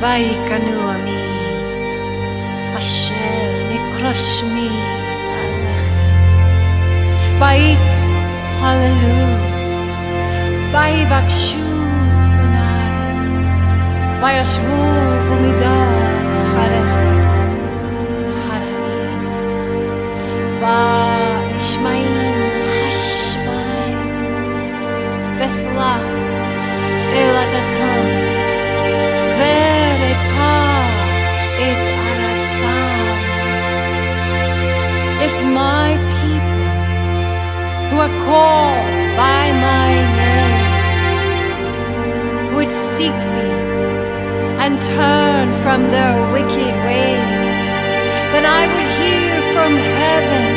ויקנעו אשר נקרש מי הלחם. בית הללו, ויבקשו פניי, וישבו ומידם אחריכם, אחריהם. ונשמעים השמיים, וסלח אל עדתם. called by my name would seek me and turn from their wicked ways, then I would hear from heaven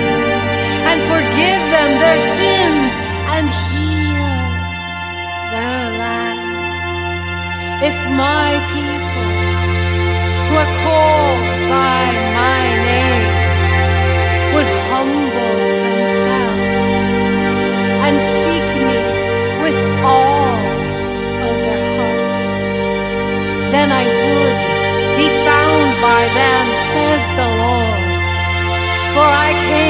and forgive them their sins and heal their land. If my people who are called by my name, and seek me with all of their hearts. Then I would be found by them, says the Lord. For I came.